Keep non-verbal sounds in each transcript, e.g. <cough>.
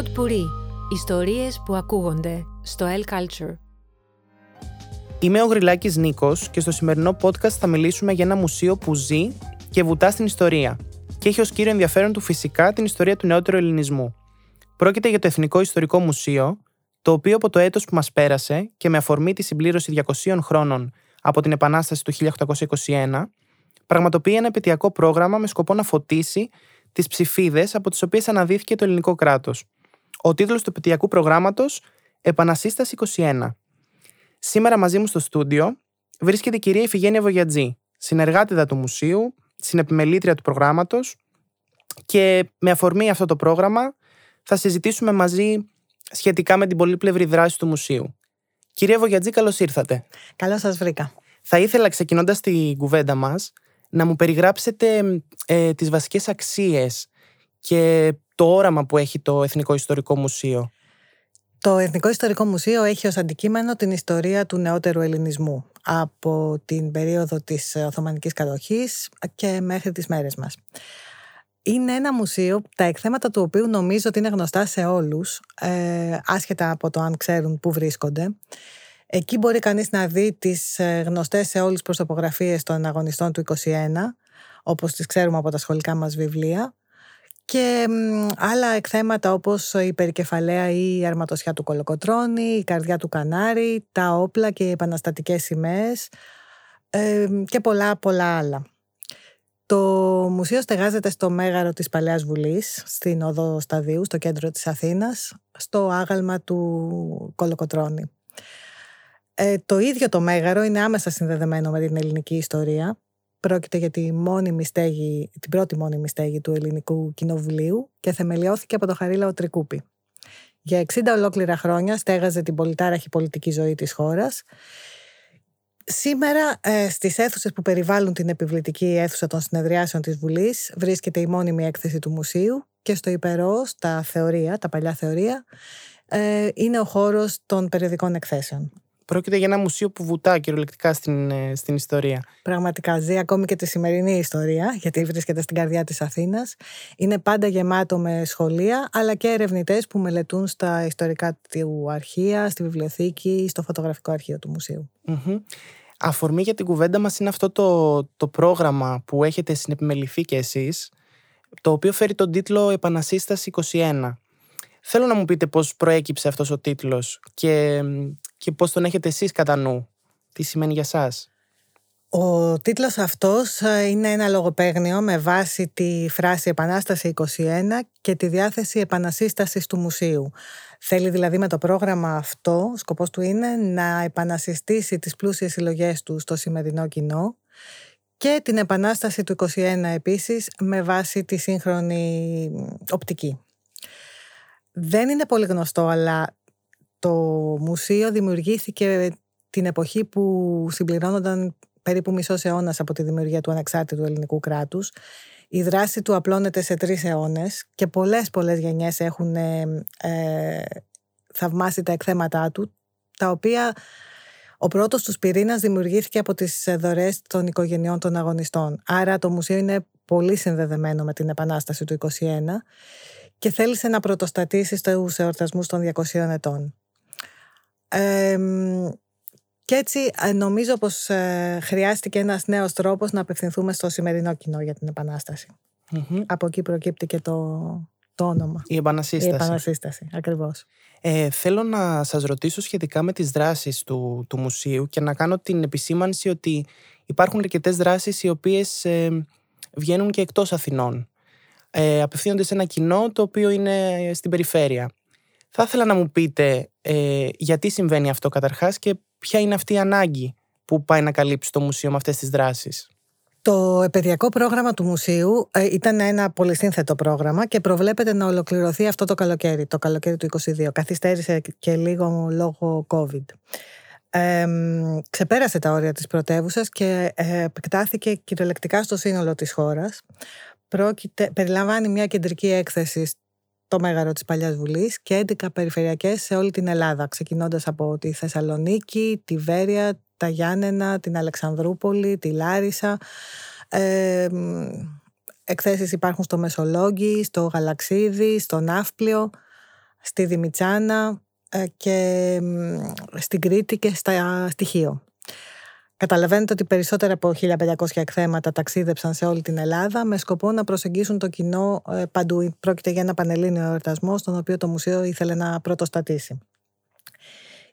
Pod Puri. Ιστορίες που ακούγονται στο El Culture. Είμαι ο Γρυλάκης Νίκος και στο σημερινό podcast θα μιλήσουμε για ένα μουσείο που ζει και βουτά στην ιστορία και έχει ως κύριο ενδιαφέρον του φυσικά την ιστορία του νεότερου ελληνισμού. Πρόκειται για το Εθνικό Ιστορικό Μουσείο, το οποίο από το έτος που μας πέρασε και με αφορμή τη συμπλήρωση 200 χρόνων από την Επανάσταση του 1821, πραγματοποιεί ένα επαιτειακό πρόγραμμα με σκοπό να φωτίσει τις ψηφίδες από τις οποίες αναδύθηκε το ελληνικό κράτος. Ο τίτλος του επαιτειακού προγράμματος Επανασύσταση 21. Σήμερα μαζί μου στο στούντιο βρίσκεται η κυρία Ιφηγένεια Βογιατζή, συνεργάτηδα του μουσείου, συνεπιμελήτρια του προγράμματος και με αφορμή αυτό το πρόγραμμα θα συζητήσουμε μαζί σχετικά με την πολύπλευρη δράση του μουσείου. Κυρία Βογιατζή, καλώς ήρθατε. Καλώς σας βρήκα. Θα ήθελα ξεκινώντας την κουβέντα μας να μου περιγράψετε ε, τις βασικές αξίες και το όραμα που έχει το Εθνικό Ιστορικό Μουσείο; Το Εθνικό Ιστορικό Μουσείο έχει ως αντικείμενο την ιστορία του νεότερου ελληνισμού από την περίοδο της Οθωμανικής κατοχής και μέχρι τις μέρες μας. Είναι ένα μουσείο, τα εκθέματα του οποίου νομίζω ότι είναι γνωστά σε όλους, ε, άσχετα από το αν ξέρουν πού βρίσκονται. Εκεί μπορεί κανείς να δει τις ε, γνωστές σε όλους προσωπογραφίες των αγωνιστών του 21, όπως τις ξέρουμε από τα σχολικά μας βιβλία, και άλλα εκθέματα όπως η περικεφαλαία ή η αρματοσιά του Κολοκοτρώνη, η καρδιά του Κανάρι, τα όπλα και οι επαναστατικές σημαίες ε, και πολλά πολλά άλλα. Το μουσείο στεγάζεται στο μέγαρο της Παλαιάς Βουλής, στην Οδό Σταδίου, στο κέντρο της Αθήνας, στο άγαλμα του Κολοκοτρώνη. Ε, το ίδιο το μέγαρο είναι άμεσα συνδεδεμένο με την ελληνική ιστορία. Πρόκειται για τη μόνιμη στέγη, την πρώτη μόνιμη στέγη του Ελληνικού Κοινοβουλίου και θεμελιώθηκε από το Χαρίλαο Τρικούπη. Για 60 ολόκληρα χρόνια στέγαζε την πολυτάραχη πολιτική ζωή της χώρας. Σήμερα ε, στις αίθουσες που περιβάλλουν την επιβλητική αίθουσα των συνεδριάσεων της Βουλής βρίσκεται η μόνιμη έκθεση του μουσείου και στο υπερό, στα θεωρία, τα παλιά θεωρία, ε, είναι ο χώρος των περιοδικών εκθέσεων. Πρόκειται για ένα μουσείο που βουτά κυριολεκτικά στην, ε, στην ιστορία. Πραγματικά ζει ακόμη και τη σημερινή ιστορία, γιατί βρίσκεται στην καρδιά της Αθήνας. Είναι πάντα γεμάτο με σχολεία, αλλά και ερευνητές που μελετούν στα ιστορικά του αρχεία, στη βιβλιοθήκη, στο φωτογραφικό αρχείο του μουσείου. Αφορμή για την κουβέντα μας είναι αυτό το, το πρόγραμμα που έχετε συνεπιμεληθεί κι εσείς, το οποίο φέρει τον τίτλο Επανασύσταση 21. Θέλω να μου πείτε πώς προέκυψε αυτός ο τίτλος και και πώς τον έχετε εσείς κατά νου; Τι σημαίνει για σας; Ο τίτλος αυτός ε, είναι ένα λογοπαίγνιο με βάση τη φράση «Επανάσταση 21» και τη διάθεση επανασύστασης του μουσείου. Θέλει δηλαδή με το πρόγραμμα αυτό, ο σκοπός του είναι να επανασυστήσει τις πλούσιες συλλογές του στο σημερινό κοινό και την επανάσταση του 21 επίσης με βάση τη σύγχρονη οπτική. Δεν είναι πολύ γνωστό, αλλά το μουσείο δημιουργήθηκε την εποχή που συμπληρώνονταν περίπου μισός αιώνας από τη δημιουργία του ανεξάρτητου ελληνικού κράτους. Η δράση του απλώνεται σε τρεις αιώνες και πολλές πολλές γενιές έχουν ε, ε, θαυμάσει τα εκθέματά του, τα οποία ο πρώτος τους πυρήνας δημιουργήθηκε από τις δωρές των οικογενειών των αγωνιστών. Άρα το μουσείο είναι πολύ συνδεδεμένο με την Επανάσταση του 21 και θέλησε να πρωτοστατήσει στους εορτασμούς των 200 ετών και έτσι ε, νομίζω πως ε, χρειάστηκε ένας νέος τρόπος να απευθυνθούμε στο σημερινό κοινό για την επανασταση Από εκεί προκύπτει και το, το όνομα. Η Επανασύσταση. Η Επανασύσταση, ακριβώς. Ε, θέλω να σας ρωτήσω σχετικά με τις δράσεις του, του μουσείου και να κάνω την επισήμανση ότι υπάρχουν αρκετές δράσεις οι οποίες ε, βγαίνουν και εκτός Αθηνών. Ε, απευθύνονται σε ένα κοινό το οποίο είναι στην περιφέρεια. Θα ήθελα να μου πείτε ε, γιατί συμβαίνει αυτό καταρχάς και ποια είναι αυτή η ανάγκη που πάει να καλύψει το μουσείο με αυτές τις δράσεις; Το επαιδειακό πρόγραμμα του μουσείου ε, ήταν ένα πολυσύνθετο πρόγραμμα και προβλέπεται να ολοκληρωθεί αυτό το καλοκαίρι, το καλοκαίρι του 2022. Καθυστέρησε και λίγο λόγω COVID. Ε, ξεπέρασε τα όρια της πρωτεύουσας και ε, επεκτάθηκε κυριολεκτικά στο σύνολο της χώρας. Πρόκειται, περιλαμβάνει μια κεντρική έκθεση το μέγαρο της Παλιάς Βουλής και 11 περιφερειακές σε όλη την Ελλάδα, ξεκινώντας από τη Θεσσαλονίκη, τη Βέρεια, τα Γιάννενα, την Αλεξανδρούπολη, τη Λάρισα. Ε, εκθέσεις υπάρχουν στο Μεσολόγγι, στο Γαλαξίδι, στο Ναύπλιο. στη Δημητσάνα ε, και στην Κρήτη και στα στοιχείο. Καταλαβαίνετε ότι περισσότερα από 1500 εκθέματα ταξίδεψαν σε όλη την Ελλάδα με σκοπό να προσεγγίσουν το κοινό ε, παντού. Πρόκειται για ένα πανελλήνιο εορτασμό, στον οποίο το μουσείο ήθελε να πρωτοστατήσει.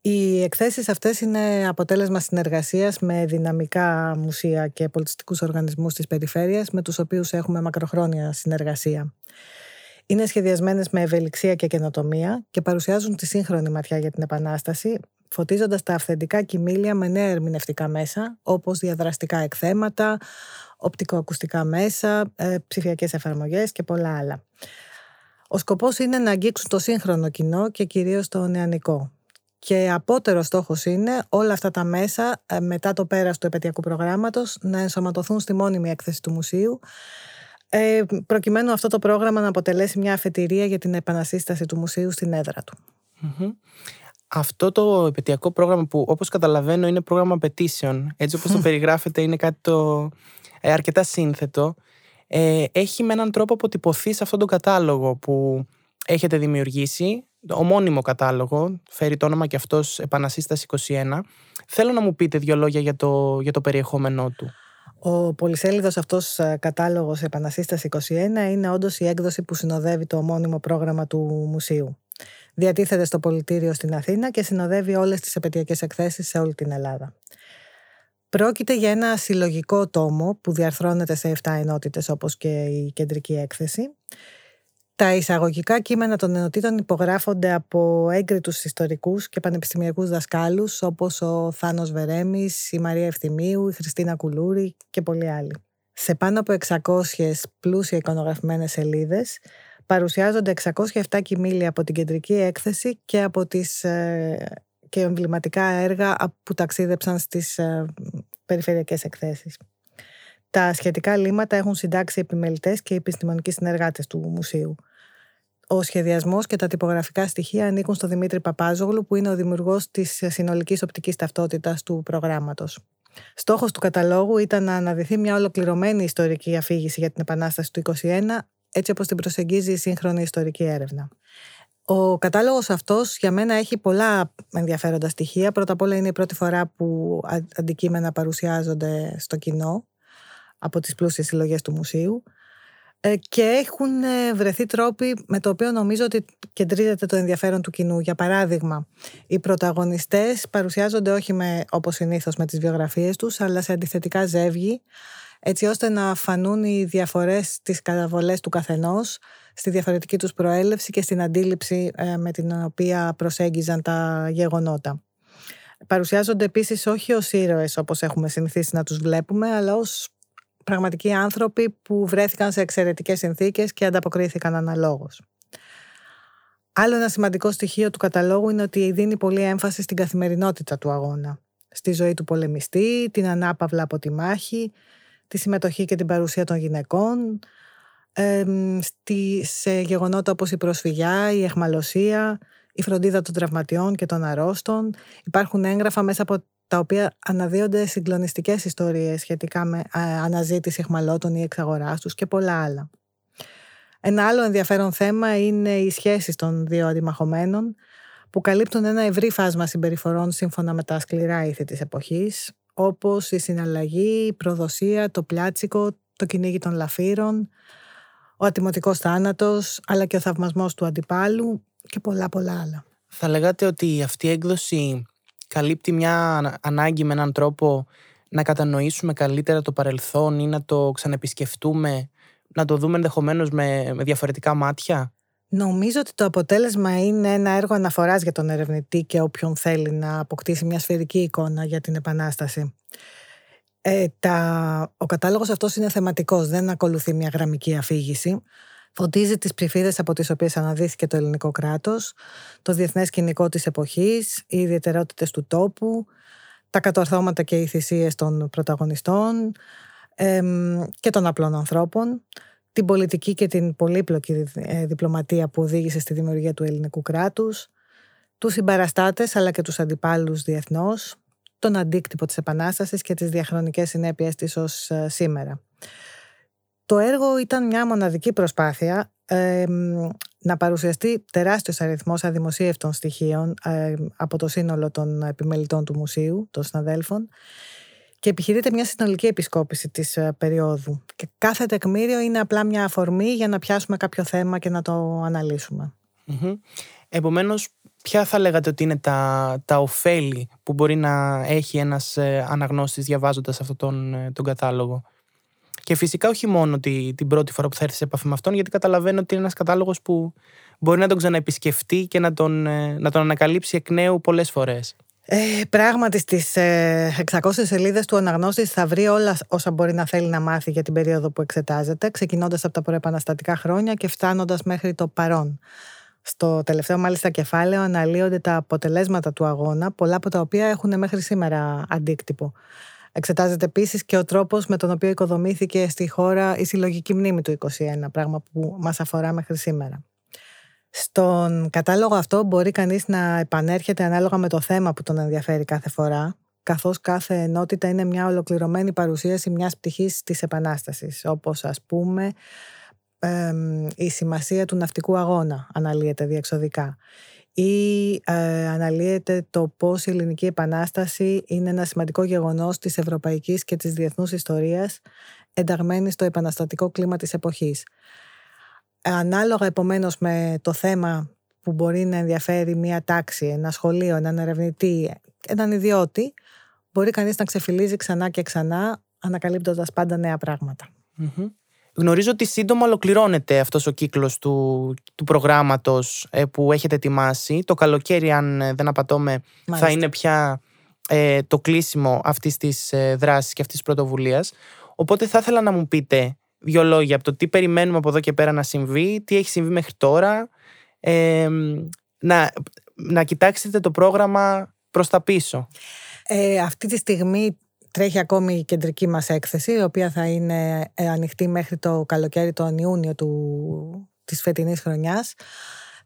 Οι εκθέσεις αυτές είναι αποτέλεσμα συνεργασίας με δυναμικά μουσεία και πολιτιστικούς οργανισμούς της περιφέρειας με τους οποίους έχουμε μακροχρόνια συνεργασία. Είναι σχεδιασμένες με ευελιξία και καινοτομία και παρουσιάζουν τη σύγχρονη ματιά για την Επανάσταση, φωτίζοντας τα αυθεντικά κοιμήλια με νέα ερμηνευτικά μέσα, όπως διαδραστικά εκθέματα, οπτικοακουστικά μέσα, ε, ψηφιακές εφαρμογές και πολλά άλλα. Ο σκοπός είναι να αγγίξουν το σύγχρονο κοινό και κυρίως το νεανικό. Και απότερο στόχος είναι όλα αυτά τα μέσα ε, μετά το πέρας του επαιτειακού προγράμματος να ενσωματωθούν στη μόνιμη έκθεση του μουσείου ε, προκειμένου αυτό το πρόγραμμα να αποτελέσει μια αφετηρία για την επανασύσταση του μουσείου στην έδρα του. Αυτό το επαιτειακό πρόγραμμα που όπως καταλαβαίνω είναι πρόγραμμα απαιτήσεων, έτσι όπως το περιγράφεται είναι κάτι το ε, αρκετά σύνθετο, ε, έχει με έναν τρόπο αποτυπωθεί σε αυτόν τον κατάλογο που έχετε δημιουργήσει, ομώνυμο κατάλογο, φέρει το όνομα και αυτός Επανασύσταση 21. Θέλω να μου πείτε δύο λόγια για το, για το περιεχόμενό του. Ο πολυσέλιδος αυτός ε, κατάλογος Επανασύσταση 21 είναι όντως η έκδοση που συνοδεύει το ομώνυμο πρόγραμμα του μουσείου. Διατίθεται στο πολιτήριο στην Αθήνα και συνοδεύει όλες τις επαιτειακές εκθέσεις σε όλη την Ελλάδα. Πρόκειται για ένα συλλογικό τόμο που διαρθρώνεται σε 7 ενότητες όπως και η κεντρική έκθεση τα εισαγωγικά κείμενα των ενωτήτων υπογράφονται από έγκριτους ιστορικούς και πανεπιστημιακούς δασκάλους όπως ο Θάνος Βερέμης, η Μαρία Ευθυμίου, η Χριστίνα Κουλούρη και πολλοί άλλοι. Σε πάνω από 600 πλούσια εικονογραφημένες σελίδες παρουσιάζονται 607 κοιμήλια από την κεντρική έκθεση και από τις ε, και εμβληματικά έργα που ταξίδεψαν στις ε, περιφερειακές εκθέσεις. Τα σχετικά λύματα έχουν συντάξει επιμελητές και επιστημονικοί συνεργάτες του μουσείου. Ο σχεδιασμός και τα τυπογραφικά στοιχεία ανήκουν στο Δημήτρη Παπάζογλου, που είναι ο δημιουργός της συνολικής οπτικής ταυτότητας του προγράμματος. Στόχος του καταλόγου ήταν να αναδυθεί μια ολοκληρωμένη ιστορική αφήγηση για την Επανάσταση του 1921, έτσι όπως την προσεγγίζει η σύγχρονη ιστορική έρευνα. Ο κατάλογος αυτός για μένα έχει πολλά ενδιαφέροντα στοιχεία. Πρώτα απ' όλα είναι η πρώτη φορά που αντικείμενα παρουσιάζονται στο κοινό από τις πλούσιες συλλογές του μουσείου ε, και έχουν ε, βρεθεί τρόποι με το οποίο νομίζω ότι κεντρίζεται το ενδιαφέρον του κοινού. Για παράδειγμα, οι πρωταγωνιστές παρουσιάζονται όχι με, όπως συνήθως με τις βιογραφίες τους, αλλά σε αντιθετικά ζεύγη, έτσι ώστε να φανούν οι διαφορές τις καταβολές του καθενός, στη διαφορετική τους προέλευση και στην αντίληψη ε, με την οποία προσέγγιζαν τα γεγονότα. Παρουσιάζονται επίσης όχι ως ήρωες όπως έχουμε συνηθίσει να τους βλέπουμε, αλλά ως πραγματικοί άνθρωποι που βρέθηκαν σε εξαιρετικές συνθήκες και ανταποκρίθηκαν αναλόγως. Άλλο ένα σημαντικό στοιχείο του καταλόγου είναι ότι δίνει πολύ έμφαση στην καθημερινότητα του αγώνα. Στη ζωή του πολεμιστή, την ανάπαυλα από τη μάχη, τη συμμετοχή και την παρουσία των γυναικών, σε γεγονότα όπως η προσφυγιά, η εχμαλωσία, η φροντίδα των τραυματιών και των αρρώστων. Υπάρχουν έγγραφα μέσα από τα οποία αναδύονται συγκλονιστικές ιστορίες σχετικά με αναζήτηση εχμαλώτων ή εξαγοράς τους και πολλά άλλα. Ένα άλλο ενδιαφέρον θέμα είναι οι σχέσεις των δύο αντιμαχωμένων που καλύπτουν ένα ευρύ φάσμα συμπεριφορών σύμφωνα με τα σκληρά ήθη της εποχής όπως η συναλλαγή, η προδοσία, το πλάτσικο, το κυνήγι των λαφύρων, ο ατιμωτικός θάνατος, αλλά και ο θαυμασμός του αντιπάλου και πολλά πολλά άλλα. Θα λέγατε ότι αυτή η έκδοση καλύπτει μια ανάγκη με έναν τρόπο να κατανοήσουμε καλύτερα το παρελθόν ή να το ξανεπισκεφτούμε, να το δούμε ενδεχομένως με, με διαφορετικά μάτια; Νομίζω ότι το αποτέλεσμα είναι ένα έργο αναφοράς για τον ερευνητή και όποιον θέλει να αποκτήσει μια σφαιρική εικόνα για την Επανάσταση. Ε, τα... Ο κατάλογος αυτός είναι θεματικός, δεν ακολουθεί μια γραμμική αφήγηση. Φωτίζει τις ψηφίδες από τις οποίες αναδύθηκε το ελληνικό κράτος, το διεθνές κοινικό της εποχής, οι ιδιαιτερότητες του τόπου, τα κατορθώματα και οι θυσίες των πρωταγωνιστών και των απλών ανθρώπων, την πολιτική και την πολύπλοκη ε, διπλωματία που οδήγησε στη δημιουργία του ελληνικού κράτους, τους συμπαραστάτες αλλά και τους αντιπάλους διεθνώς, τον αντίκτυπο της Επανάστασης και τις διαχρονικές συνέπειες της ως ε, σήμερα. Το έργο ήταν μια μοναδική προσπάθεια να παρουσιαστεί τεράστιος αριθμός αδημοσίευτων στοιχείων ε, από το σύνολο των επιμελητών του μουσείου, των συναδέλφων και επιχειρείται μια συνολική επισκόπηση της ε, περίοδου. Και κάθε τεκμήριο είναι απλά μια αφορμή για να πιάσουμε κάποιο θέμα και να το αναλύσουμε. Mm-hmm. Επομένως, ποια θα λέγατε ότι είναι τα, τα ωφέλη που μπορεί να έχει ένας ε, αναγνώστης διαβάζοντας αυτόν τον, ε, τον κατάλογο; Και φυσικά όχι μόνο τη, την πρώτη φορά που θα έρθεις σε επαφή με αυτόν, γιατί καταλαβαίνω ότι είναι ένας κατάλογος που μπορεί να τον ξαναεπισκεφτεί και να τον, να τον ανακαλύψει εκ νέου πολλές φορές. Ε, πράγματι στις ε, 600 σελίδες του αναγνώστης θα βρει όλα όσα μπορεί να θέλει να μάθει για την περίοδο που εξετάζεται, ξεκινώντας από τα προεπαναστατικά χρόνια και φτάνοντας μέχρι το παρόν. Στο τελευταίο μάλιστα κεφάλαιο αναλύονται τα αποτελέσματα του αγώνα, πολλά από τα οποία έχουν μέχρι σήμερα αντίκτυπο. Εξετάζεται επίσης και ο τρόπος με τον οποίο οικοδομήθηκε στη χώρα η συλλογική μνήμη του 21, πράγμα που μας αφορά μέχρι σήμερα. Στον κατάλογο αυτό μπορεί κανείς να επανέρχεται ανάλογα με το θέμα που τον ενδιαφέρει κάθε φορά, καθώς κάθε ενότητα είναι μια ολοκληρωμένη παρουσίαση μιας πτυχής της Επανάστασης, όπως ας πούμε η σημασία του ναυτικού αγώνα αναλύεται διεξοδικά ή ε, αναλύεται το πώς η ελληνική επανάσταση είναι ένα σημαντικό γεγονός της ευρωπαϊκής και της διεθνούς ιστορίας ενταγμένη στο επαναστατικό κλίμα της εποχής. Ανάλογα επομένως με το θέμα που μπορεί να ενδιαφέρει μια τάξη, ένα σχολείο, έναν ερευνητή, έναν ιδιώτη, μπορεί κανείς να ξεφυλίζει ξανά και ξανά, ανακαλύπτοντας πάντα νέα Γνωρίζω ότι σύντομα ολοκληρώνεται αυτός ο κύκλος του, του προγράμματος ε, που έχετε ετοιμάσει. Το καλοκαίρι, αν ε, δεν απατώμε, θα είναι πια ε, το κλείσιμο αυτής της ε, δράσης και αυτής της πρωτοβουλίας. Οπότε θα ήθελα να μου πείτε δύο λόγια από το τι περιμένουμε από εδώ και πέρα να συμβεί, τι έχει συμβεί μέχρι τώρα, ε, να, να κοιτάξετε το πρόγραμμα προς τα πίσω. Ε, αυτή τη στιγμή τρέχει ακόμη η κεντρική μας έκθεση, η οποία θα είναι ε, ανοιχτή μέχρι το καλοκαίρι, τον Ιούνιο του, της φετινής χρονιάς.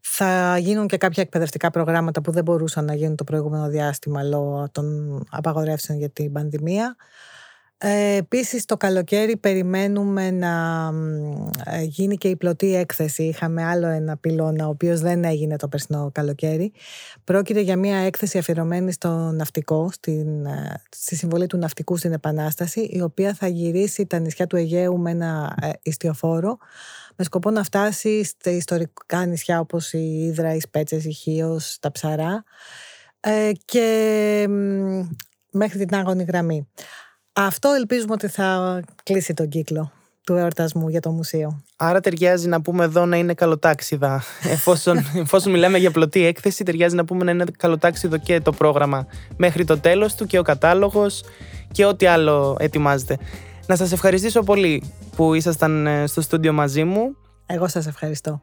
Θα γίνουν και κάποια εκπαιδευτικά προγράμματα που δεν μπορούσαν να γίνουν το προηγούμενο διάστημα λόγω των απαγορεύσεων για την πανδημία. Ε, επίσης το καλοκαίρι περιμένουμε να ε, γίνει και η πλωτή έκθεση. Είχαμε άλλο ένα πυλώνα, ο οποίος δεν έγινε το περσινό καλοκαίρι. Πρόκειται για μια έκθεση αφιερωμένη στο ναυτικό, στην, ε, στη συμβολή του ναυτικού στην Επανάσταση, η οποία θα γυρίσει τα νησιά του Αιγαίου με ένα ε, ιστιοφόρο, με σκοπό να φτάσει στα ιστορικά νησιά όπως η Ήδρα, οι Σπέτσες, η Χίος, τα Ψαρά ε, και μέχρι την άγωνη γραμμή. Αυτό ελπίζουμε ότι θα κλείσει τον κύκλο του εορτασμού για το μουσείο. Άρα ταιριάζει να πούμε εδώ να είναι καλοτάξιδα. <laughs> Εφόσον, εφόσον μιλάμε για πλωτή έκθεση, ταιριάζει να πούμε να είναι καλοτάξιδο και το πρόγραμμα μέχρι το τέλος του και ο κατάλογος και ό,τι άλλο ετοιμάζεται. Να σας ευχαριστήσω πολύ που ήσασταν ε, στο στούντιο μαζί μου. Εγώ σας ευχαριστώ.